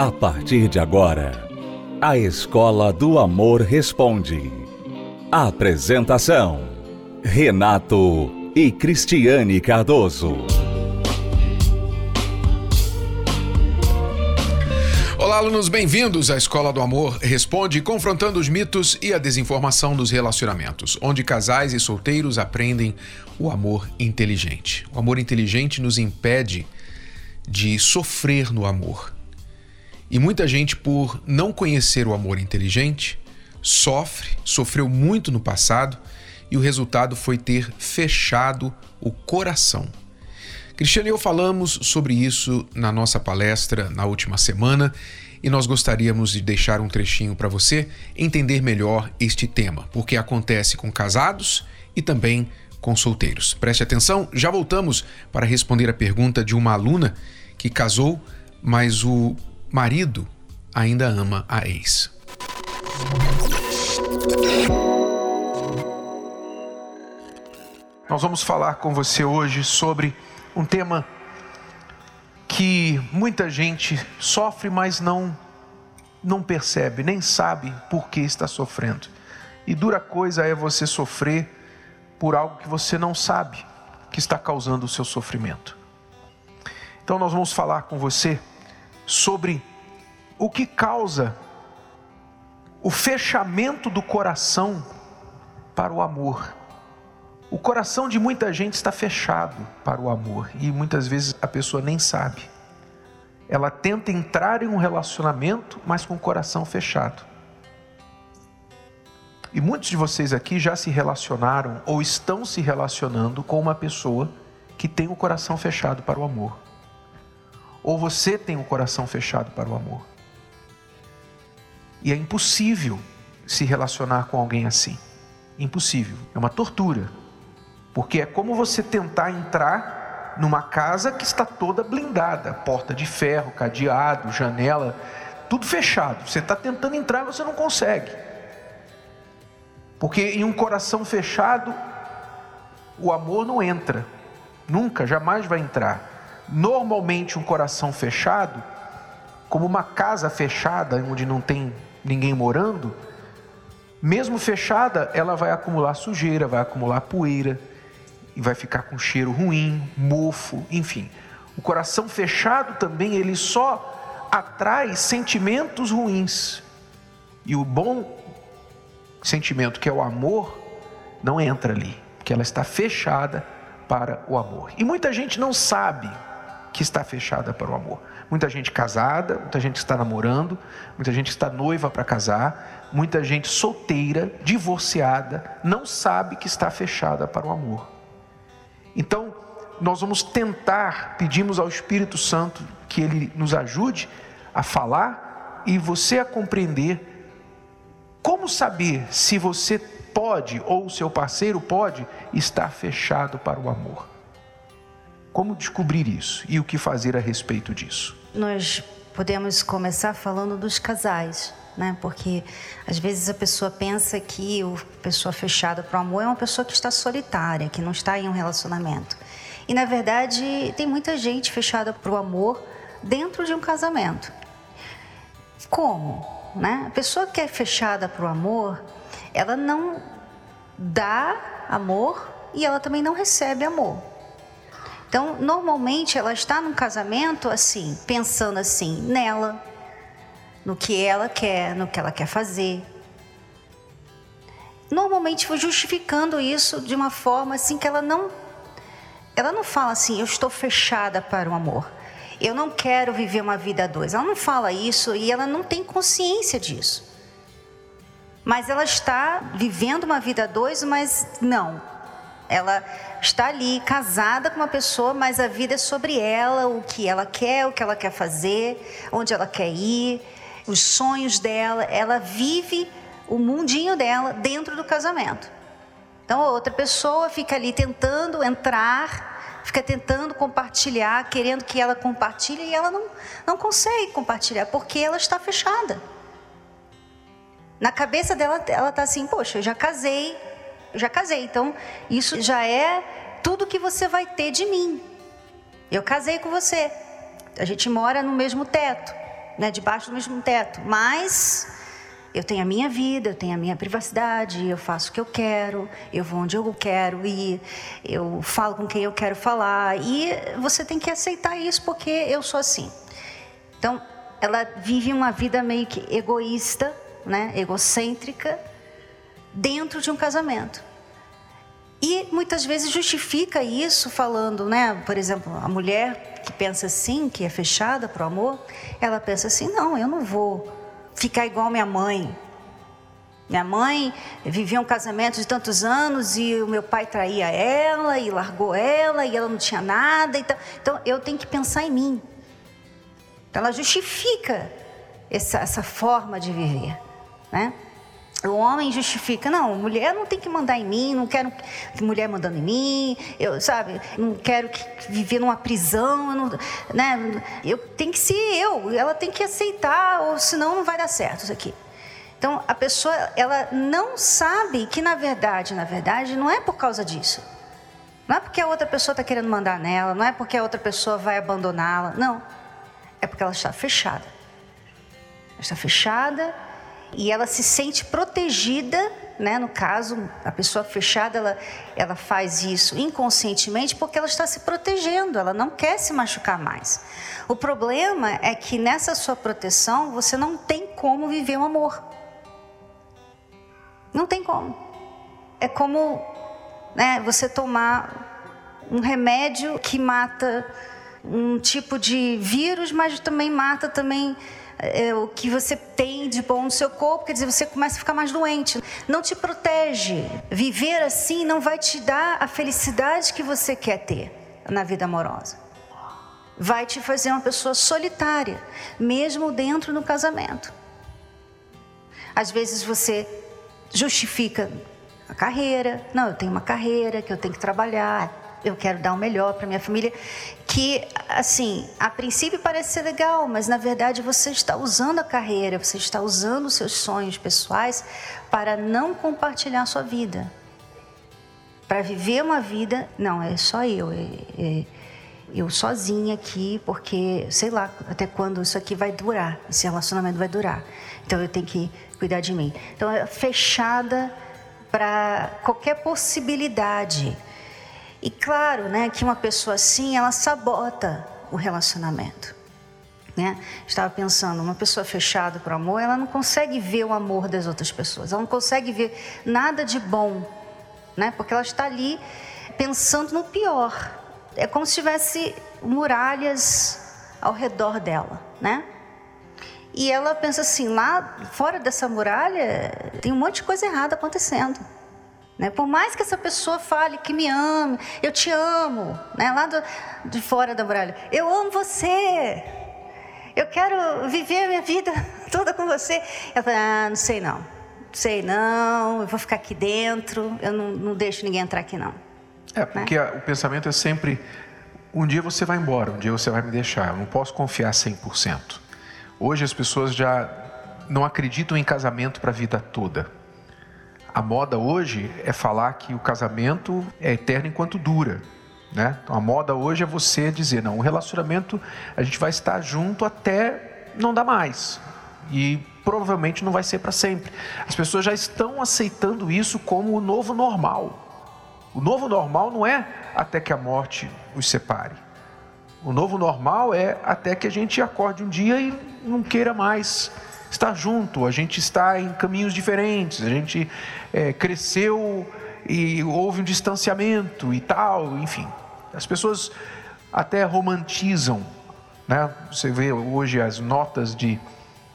A partir de agora, a Escola do Amor Responde. Apresentação: Renato e Cristiane Cardoso. Olá, alunos, bem-vindos à Escola do Amor Responde, confrontando os mitos e a desinformação dos relacionamentos, onde casais e solteiros aprendem o amor inteligente. O amor inteligente nos impede de sofrer no amor. E muita gente, por não conhecer o amor inteligente, sofre, sofreu muito no passado e o resultado foi ter fechado o coração. Cristiano e eu falamos sobre isso na nossa palestra na última semana e nós gostaríamos de deixar um trechinho para você entender melhor este tema, porque acontece com casados e também com solteiros. Preste atenção, já voltamos para responder a pergunta de uma aluna que casou, mas o marido ainda ama a ex. Nós vamos falar com você hoje sobre um tema que muita gente sofre, mas não não percebe, nem sabe por que está sofrendo. E dura coisa é você sofrer por algo que você não sabe que está causando o seu sofrimento. Então nós vamos falar com você sobre o que causa o fechamento do coração para o amor. O coração de muita gente está fechado para o amor e muitas vezes a pessoa nem sabe. Ela tenta entrar em um relacionamento, mas com o coração fechado. E muitos de vocês aqui já se relacionaram ou estão se relacionando com uma pessoa que tem o coração fechado para o amor ou você tem o um coração fechado para o amor. E é impossível se relacionar com alguém assim. Impossível. É uma tortura. Porque é como você tentar entrar numa casa que está toda blindada porta de ferro, cadeado, janela, tudo fechado. Você está tentando entrar, você não consegue. Porque em um coração fechado, o amor não entra. Nunca, jamais vai entrar. Normalmente, um coração fechado, como uma casa fechada, onde não tem ninguém morando, mesmo fechada, ela vai acumular sujeira, vai acumular poeira, e vai ficar com cheiro ruim, mofo, enfim. O coração fechado também, ele só atrai sentimentos ruins. E o bom sentimento, que é o amor, não entra ali, porque ela está fechada para o amor. E muita gente não sabe que está fechada para o amor. Muita gente casada, muita gente está namorando, muita gente está noiva para casar, muita gente solteira, divorciada, não sabe que está fechada para o amor. Então, nós vamos tentar, pedimos ao Espírito Santo que ele nos ajude a falar e você a compreender como saber se você pode ou o seu parceiro pode estar fechado para o amor. Como descobrir isso e o que fazer a respeito disso? Nós podemos começar falando dos casais, né? Porque às vezes a pessoa pensa que a pessoa fechada para o amor é uma pessoa que está solitária, que não está em um relacionamento. E na verdade tem muita gente fechada para o amor dentro de um casamento. Como? Né? A pessoa que é fechada para o amor, ela não dá amor e ela também não recebe amor. Então, normalmente ela está num casamento assim, pensando assim, nela, no que ela quer, no que ela quer fazer. Normalmente justificando isso de uma forma assim que ela não ela não fala assim, eu estou fechada para o amor. Eu não quero viver uma vida a dois. Ela não fala isso e ela não tem consciência disso. Mas ela está vivendo uma vida a dois, mas não. Ela está ali casada com uma pessoa, mas a vida é sobre ela, o que ela quer, o que ela quer fazer, onde ela quer ir, os sonhos dela. Ela vive o mundinho dela dentro do casamento. Então a outra pessoa fica ali tentando entrar, fica tentando compartilhar, querendo que ela compartilhe e ela não, não consegue compartilhar porque ela está fechada. Na cabeça dela, ela está assim: Poxa, eu já casei, já casei, então isso já é tudo que você vai ter de mim. Eu casei com você. A gente mora no mesmo teto. né, debaixo do mesmo teto, mas eu tenho a minha vida, eu tenho a minha privacidade, eu faço o que eu quero, eu vou onde eu quero ir, eu falo com quem eu quero falar. E você tem que aceitar isso porque eu sou assim. Então, ela vive uma vida meio que egoísta, né, egocêntrica, dentro de um casamento. E muitas vezes justifica isso falando, né, por exemplo, a mulher que pensa assim, que é fechada para o amor, ela pensa assim: não, eu não vou ficar igual minha mãe. Minha mãe vivia um casamento de tantos anos e o meu pai traía ela e largou ela e ela não tinha nada. Então, então eu tenho que pensar em mim. Então ela justifica essa, essa forma de viver, né? O homem justifica, não, mulher não tem que mandar em mim, não quero que mulher mandando em mim, eu, sabe, não quero que, viver numa prisão, não, né? Eu tenho que ser eu, ela tem que aceitar, ou senão não vai dar certo isso aqui. Então a pessoa, ela não sabe que na verdade, na verdade, não é por causa disso. Não é porque a outra pessoa está querendo mandar nela, não é porque a outra pessoa vai abandoná-la, não. É porque ela está fechada. Ela está fechada e ela se sente protegida, né? No caso, a pessoa fechada, ela, ela faz isso inconscientemente porque ela está se protegendo, ela não quer se machucar mais. O problema é que nessa sua proteção você não tem como viver o um amor. Não tem como. É como né, você tomar um remédio que mata um tipo de vírus, mas também mata também é, o que você tem de bom no seu corpo, quer dizer, você começa a ficar mais doente. Não te protege. Viver assim não vai te dar a felicidade que você quer ter na vida amorosa. Vai te fazer uma pessoa solitária, mesmo dentro do casamento. Às vezes você justifica a carreira, não, eu tenho uma carreira que eu tenho que trabalhar, eu quero dar o melhor para minha família, que assim, a princípio parece ser legal, mas na verdade você está usando a carreira, você está usando os seus sonhos pessoais para não compartilhar a sua vida. Para viver uma vida, não, é só eu, é, é, eu sozinha aqui, porque sei lá até quando isso aqui vai durar, esse relacionamento vai durar. Então eu tenho que cuidar de mim. Então é fechada para qualquer possibilidade e claro, né, que uma pessoa assim, ela sabota o relacionamento. Né? Estava pensando, uma pessoa fechada para o amor, ela não consegue ver o amor das outras pessoas, ela não consegue ver nada de bom, né? porque ela está ali pensando no pior. É como se tivesse muralhas ao redor dela, né? E ela pensa assim, lá fora dessa muralha tem um monte de coisa errada acontecendo. Né? Por mais que essa pessoa fale que me ame, eu te amo, né? lá do, de fora da muralha, eu amo você, eu quero viver a minha vida toda com você. Ela fala, ah, não sei não, sei não, eu vou ficar aqui dentro, eu não, não deixo ninguém entrar aqui não. É, porque né? o pensamento é sempre, um dia você vai embora, um dia você vai me deixar, eu não posso confiar 100%. Hoje as pessoas já não acreditam em casamento para a vida toda. A moda hoje é falar que o casamento é eterno enquanto dura. Né? Então, a moda hoje é você dizer: não, o relacionamento a gente vai estar junto até não dar mais. E provavelmente não vai ser para sempre. As pessoas já estão aceitando isso como o novo normal. O novo normal não é até que a morte os separe. O novo normal é até que a gente acorde um dia e não queira mais estar junto, a gente está em caminhos diferentes, a gente é, cresceu e houve um distanciamento e tal, enfim. As pessoas até romantizam, né? Você vê hoje as notas de,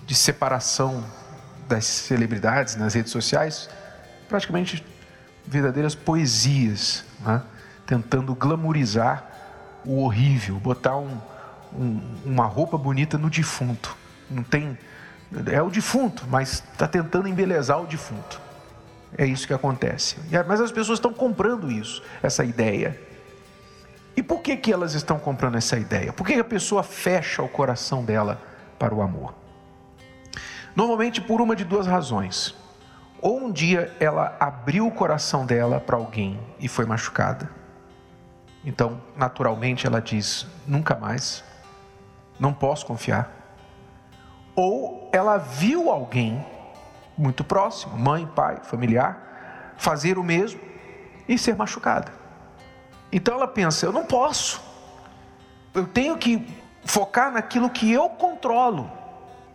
de separação das celebridades nas redes sociais, praticamente verdadeiras poesias, né? tentando glamorizar o horrível, botar um, um, uma roupa bonita no defunto. Não tem é o defunto, mas está tentando embelezar o defunto. É isso que acontece. Mas as pessoas estão comprando isso, essa ideia. E por que, que elas estão comprando essa ideia? Por que a pessoa fecha o coração dela para o amor? Normalmente por uma de duas razões. Ou um dia ela abriu o coração dela para alguém e foi machucada. Então, naturalmente, ela diz: nunca mais, não posso confiar ou ela viu alguém muito próximo, mãe, pai, familiar, fazer o mesmo e ser machucada. Então ela pensa: eu não posso, eu tenho que focar naquilo que eu controlo.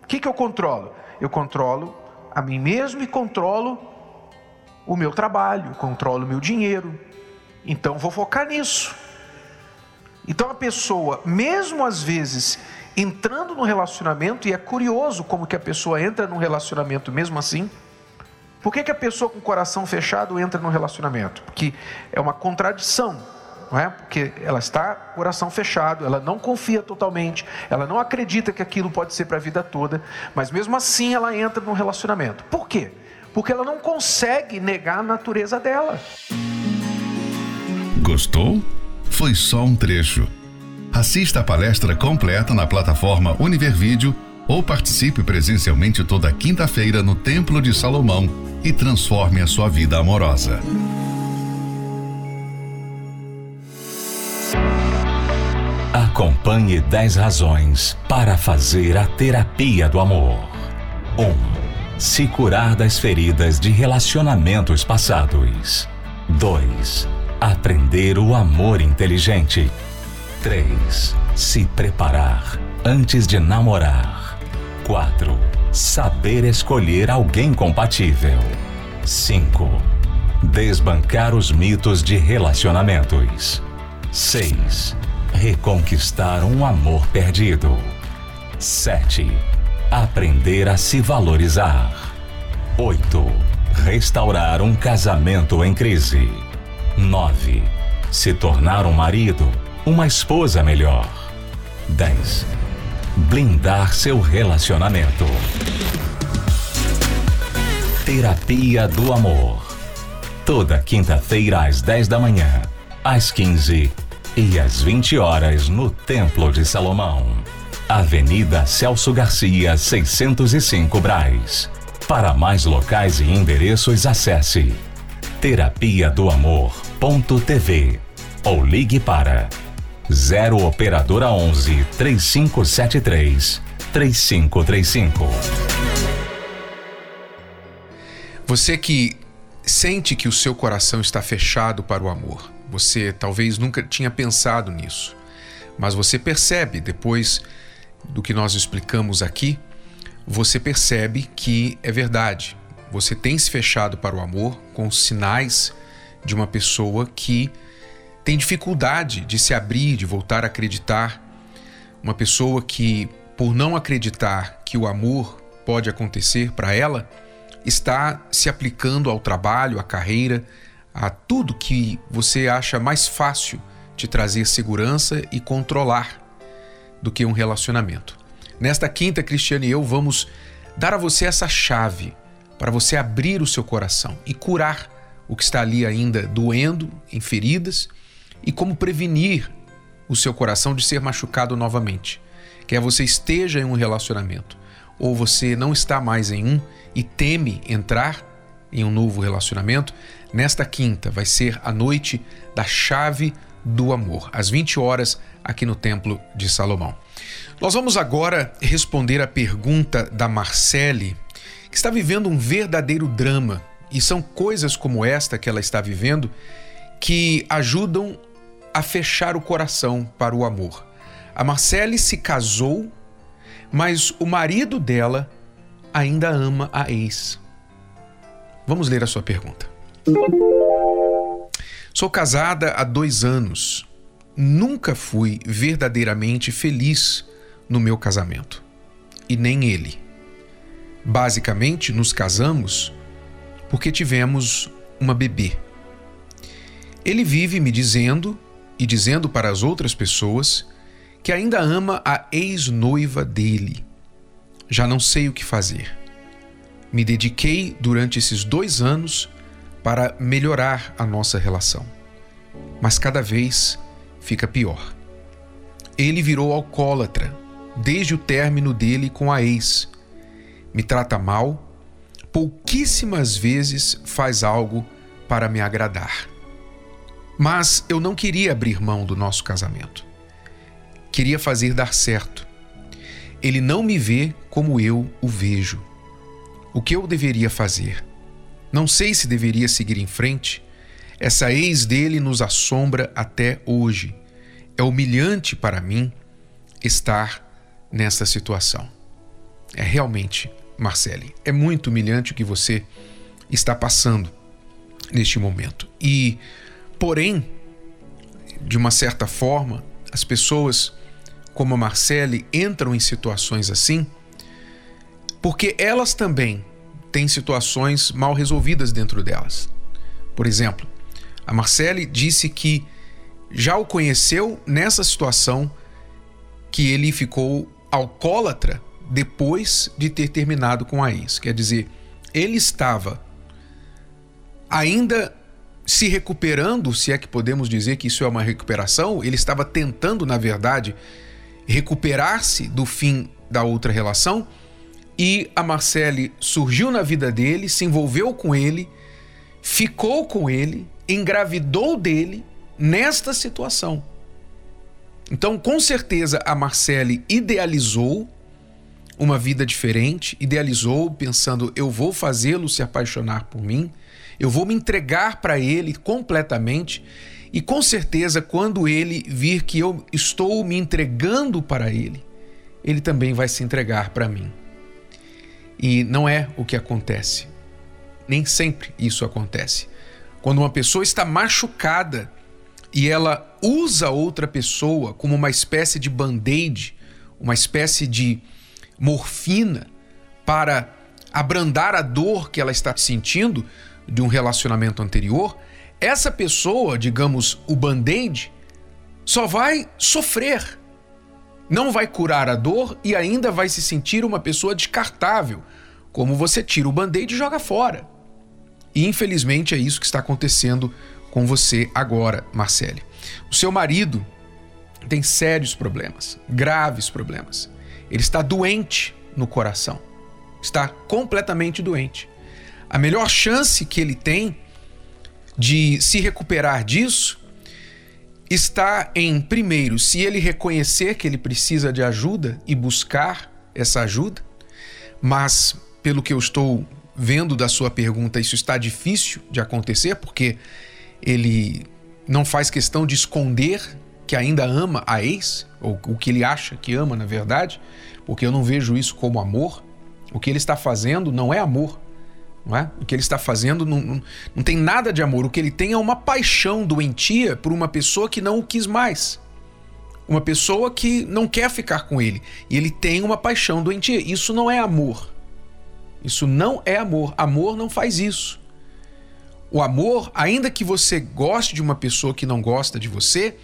O que, que eu controlo? Eu controlo a mim mesmo e controlo o meu trabalho, controlo o meu dinheiro. Então vou focar nisso. Então a pessoa, mesmo às vezes entrando no relacionamento, e é curioso como que a pessoa entra num relacionamento mesmo assim. Por que, que a pessoa com o coração fechado entra num relacionamento? Porque é uma contradição, não é? Porque ela está coração fechado, ela não confia totalmente, ela não acredita que aquilo pode ser para a vida toda, mas mesmo assim ela entra num relacionamento. Por quê? Porque ela não consegue negar a natureza dela. Gostou? Foi só um trecho. Assista a palestra completa na plataforma Univervídeo ou participe presencialmente toda quinta-feira no Templo de Salomão e transforme a sua vida amorosa. Acompanhe 10 razões para fazer a terapia do amor. 1. Um, se curar das feridas de relacionamentos passados. 2. Aprender o amor inteligente. 3. Se preparar antes de namorar. 4. Saber escolher alguém compatível. 5. Desbancar os mitos de relacionamentos. 6. Reconquistar um amor perdido. 7. Aprender a se valorizar. 8. Restaurar um casamento em crise. 9. Se tornar um marido uma esposa melhor. 10. Blindar seu relacionamento. Terapia do Amor. Toda quinta-feira às 10 da manhã, às 15 e às 20 horas no Templo de Salomão. Avenida Celso Garcia, 605 Braz. Para mais locais e endereços, acesse terapia do amor.tv ou ligue para 0 Operadora 11 3573 3535. Você que sente que o seu coração está fechado para o amor. Você talvez nunca tinha pensado nisso, mas você percebe depois do que nós explicamos aqui, você percebe que é verdade. Você tem se fechado para o amor com sinais de uma pessoa que tem dificuldade de se abrir, de voltar a acreditar. Uma pessoa que, por não acreditar que o amor pode acontecer para ela, está se aplicando ao trabalho, à carreira, a tudo que você acha mais fácil de trazer segurança e controlar do que um relacionamento. Nesta quinta, Cristiane e eu vamos dar a você essa chave para você abrir o seu coração e curar o que está ali ainda doendo, em feridas e como prevenir o seu coração de ser machucado novamente. Quer você esteja em um relacionamento ou você não está mais em um e teme entrar em um novo relacionamento, nesta quinta vai ser a noite da chave do amor, às 20 horas aqui no Templo de Salomão. Nós vamos agora responder a pergunta da Marcele, que está vivendo um verdadeiro drama, e são coisas como esta que ela está vivendo que ajudam a fechar o coração para o amor. A Marcele se casou, mas o marido dela ainda ama a ex. Vamos ler a sua pergunta. Sou casada há dois anos. Nunca fui verdadeiramente feliz no meu casamento. E nem ele. Basicamente, nos casamos porque tivemos uma bebê. Ele vive me dizendo e dizendo para as outras pessoas que ainda ama a ex-noiva dele. Já não sei o que fazer. Me dediquei durante esses dois anos para melhorar a nossa relação, mas cada vez fica pior. Ele virou alcoólatra desde o término dele com a ex. Me trata mal, pouquíssimas vezes faz algo para me agradar. Mas eu não queria abrir mão do nosso casamento. Queria fazer dar certo. Ele não me vê como eu o vejo. O que eu deveria fazer? Não sei se deveria seguir em frente. Essa ex dele nos assombra até hoje. É humilhante para mim estar nessa situação. É realmente, Marcele, é muito humilhante o que você está passando neste momento. E, porém, de uma certa forma, as pessoas como a Marcele entram em situações assim porque elas também têm situações mal resolvidas dentro delas. Por exemplo, a Marcele disse que já o conheceu nessa situação que ele ficou alcoólatra depois de ter terminado com a ex. Quer dizer, ele estava ainda se recuperando, se é que podemos dizer que isso é uma recuperação, ele estava tentando, na verdade, recuperar-se do fim da outra relação. E a Marcele surgiu na vida dele, se envolveu com ele, ficou com ele, engravidou dele nesta situação. Então, com certeza, a Marcele idealizou uma vida diferente, idealizou pensando: eu vou fazê-lo se apaixonar por mim, eu vou me entregar para ele completamente. E com certeza, quando ele vir que eu estou me entregando para ele, ele também vai se entregar para mim. E não é o que acontece. Nem sempre isso acontece. Quando uma pessoa está machucada, e ela usa outra pessoa como uma espécie de band-aid, uma espécie de morfina para abrandar a dor que ela está sentindo de um relacionamento anterior, essa pessoa, digamos, o band-aid, só vai sofrer. Não vai curar a dor e ainda vai se sentir uma pessoa descartável, como você tira o band-aid e joga fora. E infelizmente é isso que está acontecendo com você agora, Marcele. O seu marido tem sérios problemas, graves problemas. Ele está doente no coração. Está completamente doente. A melhor chance que ele tem de se recuperar disso está em, primeiro, se ele reconhecer que ele precisa de ajuda e buscar essa ajuda, mas pelo que eu estou vendo da sua pergunta, isso está difícil de acontecer, porque ele não faz questão de esconder que ainda ama a ex, ou o que ele acha que ama, na verdade, porque eu não vejo isso como amor. O que ele está fazendo não é amor. Não é? O que ele está fazendo não, não, não tem nada de amor. O que ele tem é uma paixão doentia por uma pessoa que não o quis mais. Uma pessoa que não quer ficar com ele. E ele tem uma paixão doentia. Isso não é amor. Isso não é amor. Amor não faz isso. O amor, ainda que você goste de uma pessoa que não gosta de você,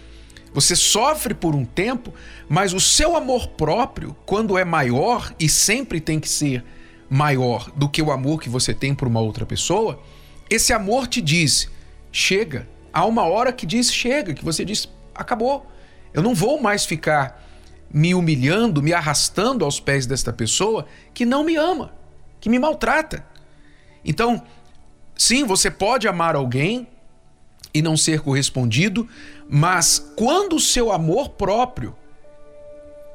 você sofre por um tempo, mas o seu amor próprio, quando é maior e sempre tem que ser maior do que o amor que você tem por uma outra pessoa, esse amor te diz: chega. Há uma hora que diz chega, que você diz: acabou. Eu não vou mais ficar me humilhando, me arrastando aos pés desta pessoa que não me ama, que me maltrata. Então, Sim, você pode amar alguém e não ser correspondido, mas quando o seu amor próprio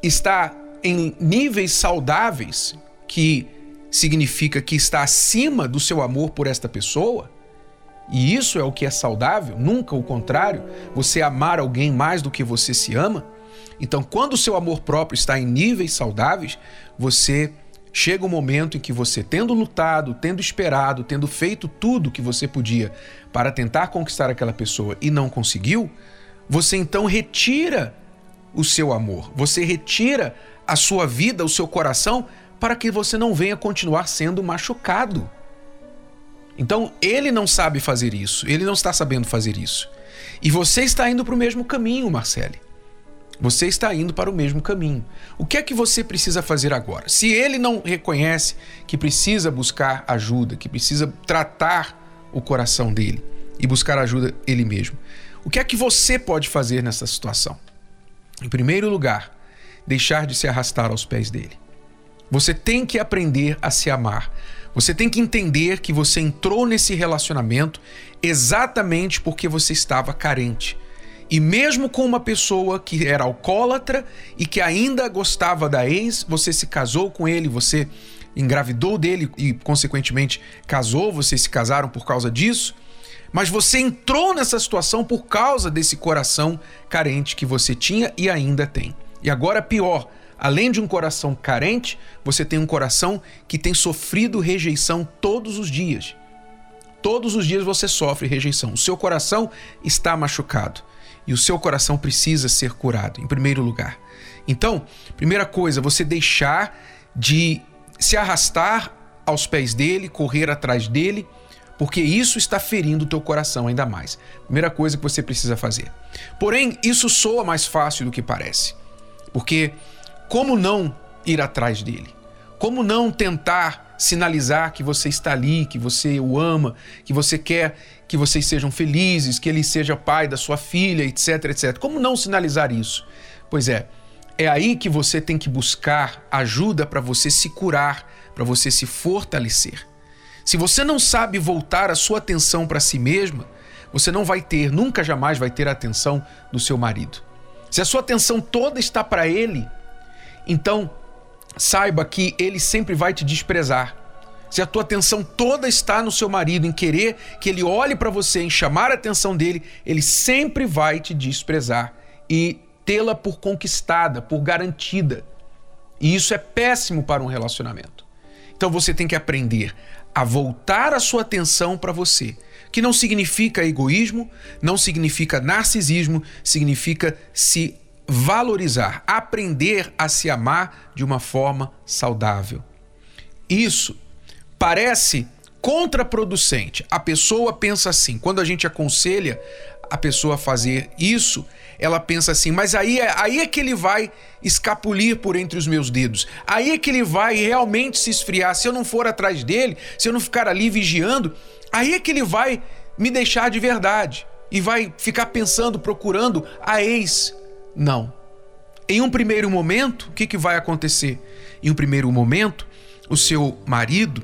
está em níveis saudáveis, que significa que está acima do seu amor por esta pessoa, e isso é o que é saudável, nunca o contrário, você amar alguém mais do que você se ama. Então, quando o seu amor próprio está em níveis saudáveis, você chega um momento em que você, tendo lutado, tendo esperado, tendo feito tudo que você podia para tentar conquistar aquela pessoa e não conseguiu, você então retira o seu amor, você retira a sua vida, o seu coração, para que você não venha continuar sendo machucado. Então ele não sabe fazer isso, ele não está sabendo fazer isso. E você está indo para o mesmo caminho, Marcele. Você está indo para o mesmo caminho. O que é que você precisa fazer agora? Se ele não reconhece que precisa buscar ajuda, que precisa tratar o coração dele e buscar ajuda ele mesmo, o que é que você pode fazer nessa situação? Em primeiro lugar, deixar de se arrastar aos pés dele. Você tem que aprender a se amar. Você tem que entender que você entrou nesse relacionamento exatamente porque você estava carente E mesmo com uma pessoa que era alcoólatra e que ainda gostava da ex, você se casou com ele, você engravidou dele e, consequentemente, casou, vocês se casaram por causa disso. Mas você entrou nessa situação por causa desse coração carente que você tinha e ainda tem. E agora, pior, além de um coração carente, você tem um coração que tem sofrido rejeição todos os dias. Todos os dias você sofre rejeição. O seu coração está machucado e o seu coração precisa ser curado, em primeiro lugar. Então, primeira coisa, você deixar de se arrastar aos pés dele, correr atrás dele, porque isso está ferindo o teu coração ainda mais. Primeira coisa que você precisa fazer. Porém, isso soa mais fácil do que parece. Porque como não ir atrás dele? Como não tentar sinalizar que você está ali, que você o ama, que você quer que vocês sejam felizes, que ele seja pai da sua filha, etc, etc. Como não sinalizar isso? Pois é, é aí que você tem que buscar ajuda para você se curar, para você se fortalecer. Se você não sabe voltar a sua atenção para si mesma, você não vai ter, nunca jamais vai ter a atenção do seu marido. Se a sua atenção toda está para ele, então saiba que ele sempre vai te desprezar. Se a tua atenção toda está no seu marido, em querer que ele olhe para você, em chamar a atenção dele, ele sempre vai te desprezar e tê-la por conquistada, por garantida. E isso é péssimo para um relacionamento. Então você tem que aprender a voltar a sua atenção para você, que não significa egoísmo, não significa narcisismo, significa se valorizar, aprender a se amar de uma forma saudável. Isso parece contraproducente. A pessoa pensa assim, quando a gente aconselha a pessoa a fazer isso, ela pensa assim, mas aí é, aí é que ele vai escapulir por entre os meus dedos. Aí é que ele vai realmente se esfriar. Se eu não for atrás dele, se eu não ficar ali vigiando, aí é que ele vai me deixar de verdade e vai ficar pensando, procurando a ex. Não. Em um primeiro momento, o que, que vai acontecer? Em um primeiro momento, o seu marido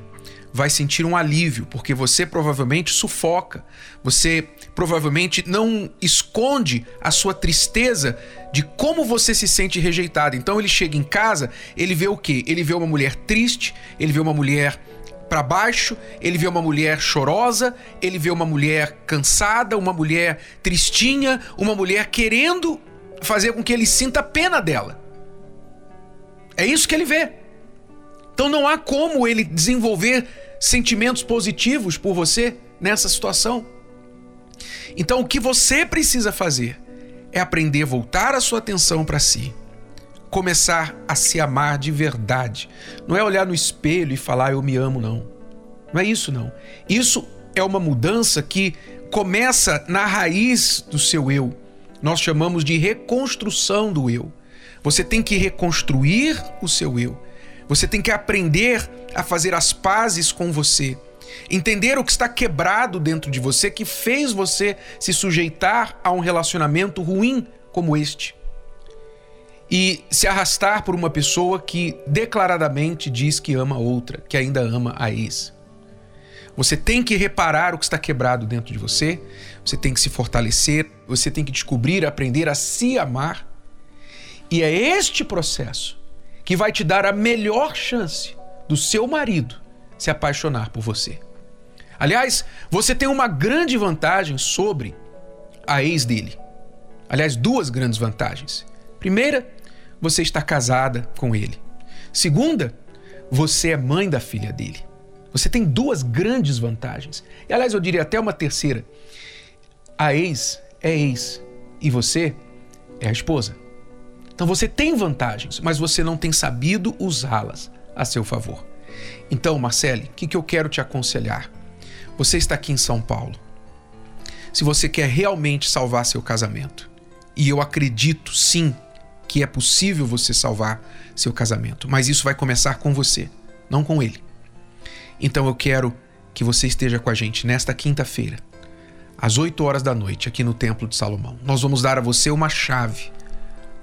vai sentir um alívio, porque você provavelmente sufoca, você provavelmente não esconde a sua tristeza de como você se sente rejeitado. Então ele chega em casa, ele vê o quê? Ele vê uma mulher triste, ele vê uma mulher para baixo, ele vê uma mulher chorosa, ele vê uma mulher cansada, uma mulher tristinha, uma mulher querendo fazer com que ele sinta pena dela. É isso que ele vê. Então não há como ele desenvolver sentimentos positivos por você nessa situação. Então o que você precisa fazer é aprender a voltar a sua atenção para si, começar a se amar de verdade. Não é olhar no espelho e falar eu me amo não. Não é isso não. Isso é uma mudança que começa na raiz do seu eu. Nós chamamos de reconstrução do eu. Você tem que reconstruir o seu eu. Você tem que aprender a fazer as pazes com você. Entender o que está quebrado dentro de você que fez você se sujeitar a um relacionamento ruim como este. E se arrastar por uma pessoa que declaradamente diz que ama outra, que ainda ama a ex. Você tem que reparar o que está quebrado dentro de você, você tem que se fortalecer, você tem que descobrir, aprender a se amar. E é este processo que vai te dar a melhor chance do seu marido se apaixonar por você. Aliás, você tem uma grande vantagem sobre a ex dele. Aliás, duas grandes vantagens. Primeira, você está casada com ele. Segunda, você é mãe da filha dele. Você tem duas grandes vantagens. E aliás, eu diria até uma terceira. A ex é ex e você é a esposa. Então você tem vantagens, mas você não tem sabido usá-las a seu favor. Então, Marcele, o que, que eu quero te aconselhar? Você está aqui em São Paulo. Se você quer realmente salvar seu casamento, e eu acredito sim que é possível você salvar seu casamento, mas isso vai começar com você, não com ele. Então eu quero que você esteja com a gente nesta quinta-feira, às 8 horas da noite, aqui no Templo de Salomão. Nós vamos dar a você uma chave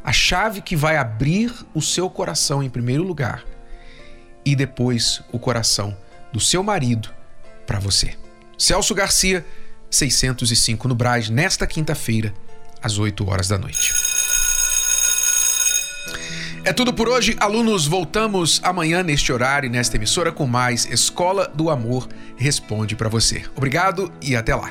a chave que vai abrir o seu coração em primeiro lugar e depois o coração do seu marido para você. Celso Garcia, 605 no Braz, nesta quinta-feira, às 8 horas da noite. É tudo por hoje, alunos. Voltamos amanhã neste horário, nesta emissora, com mais Escola do Amor Responde para você. Obrigado e até lá.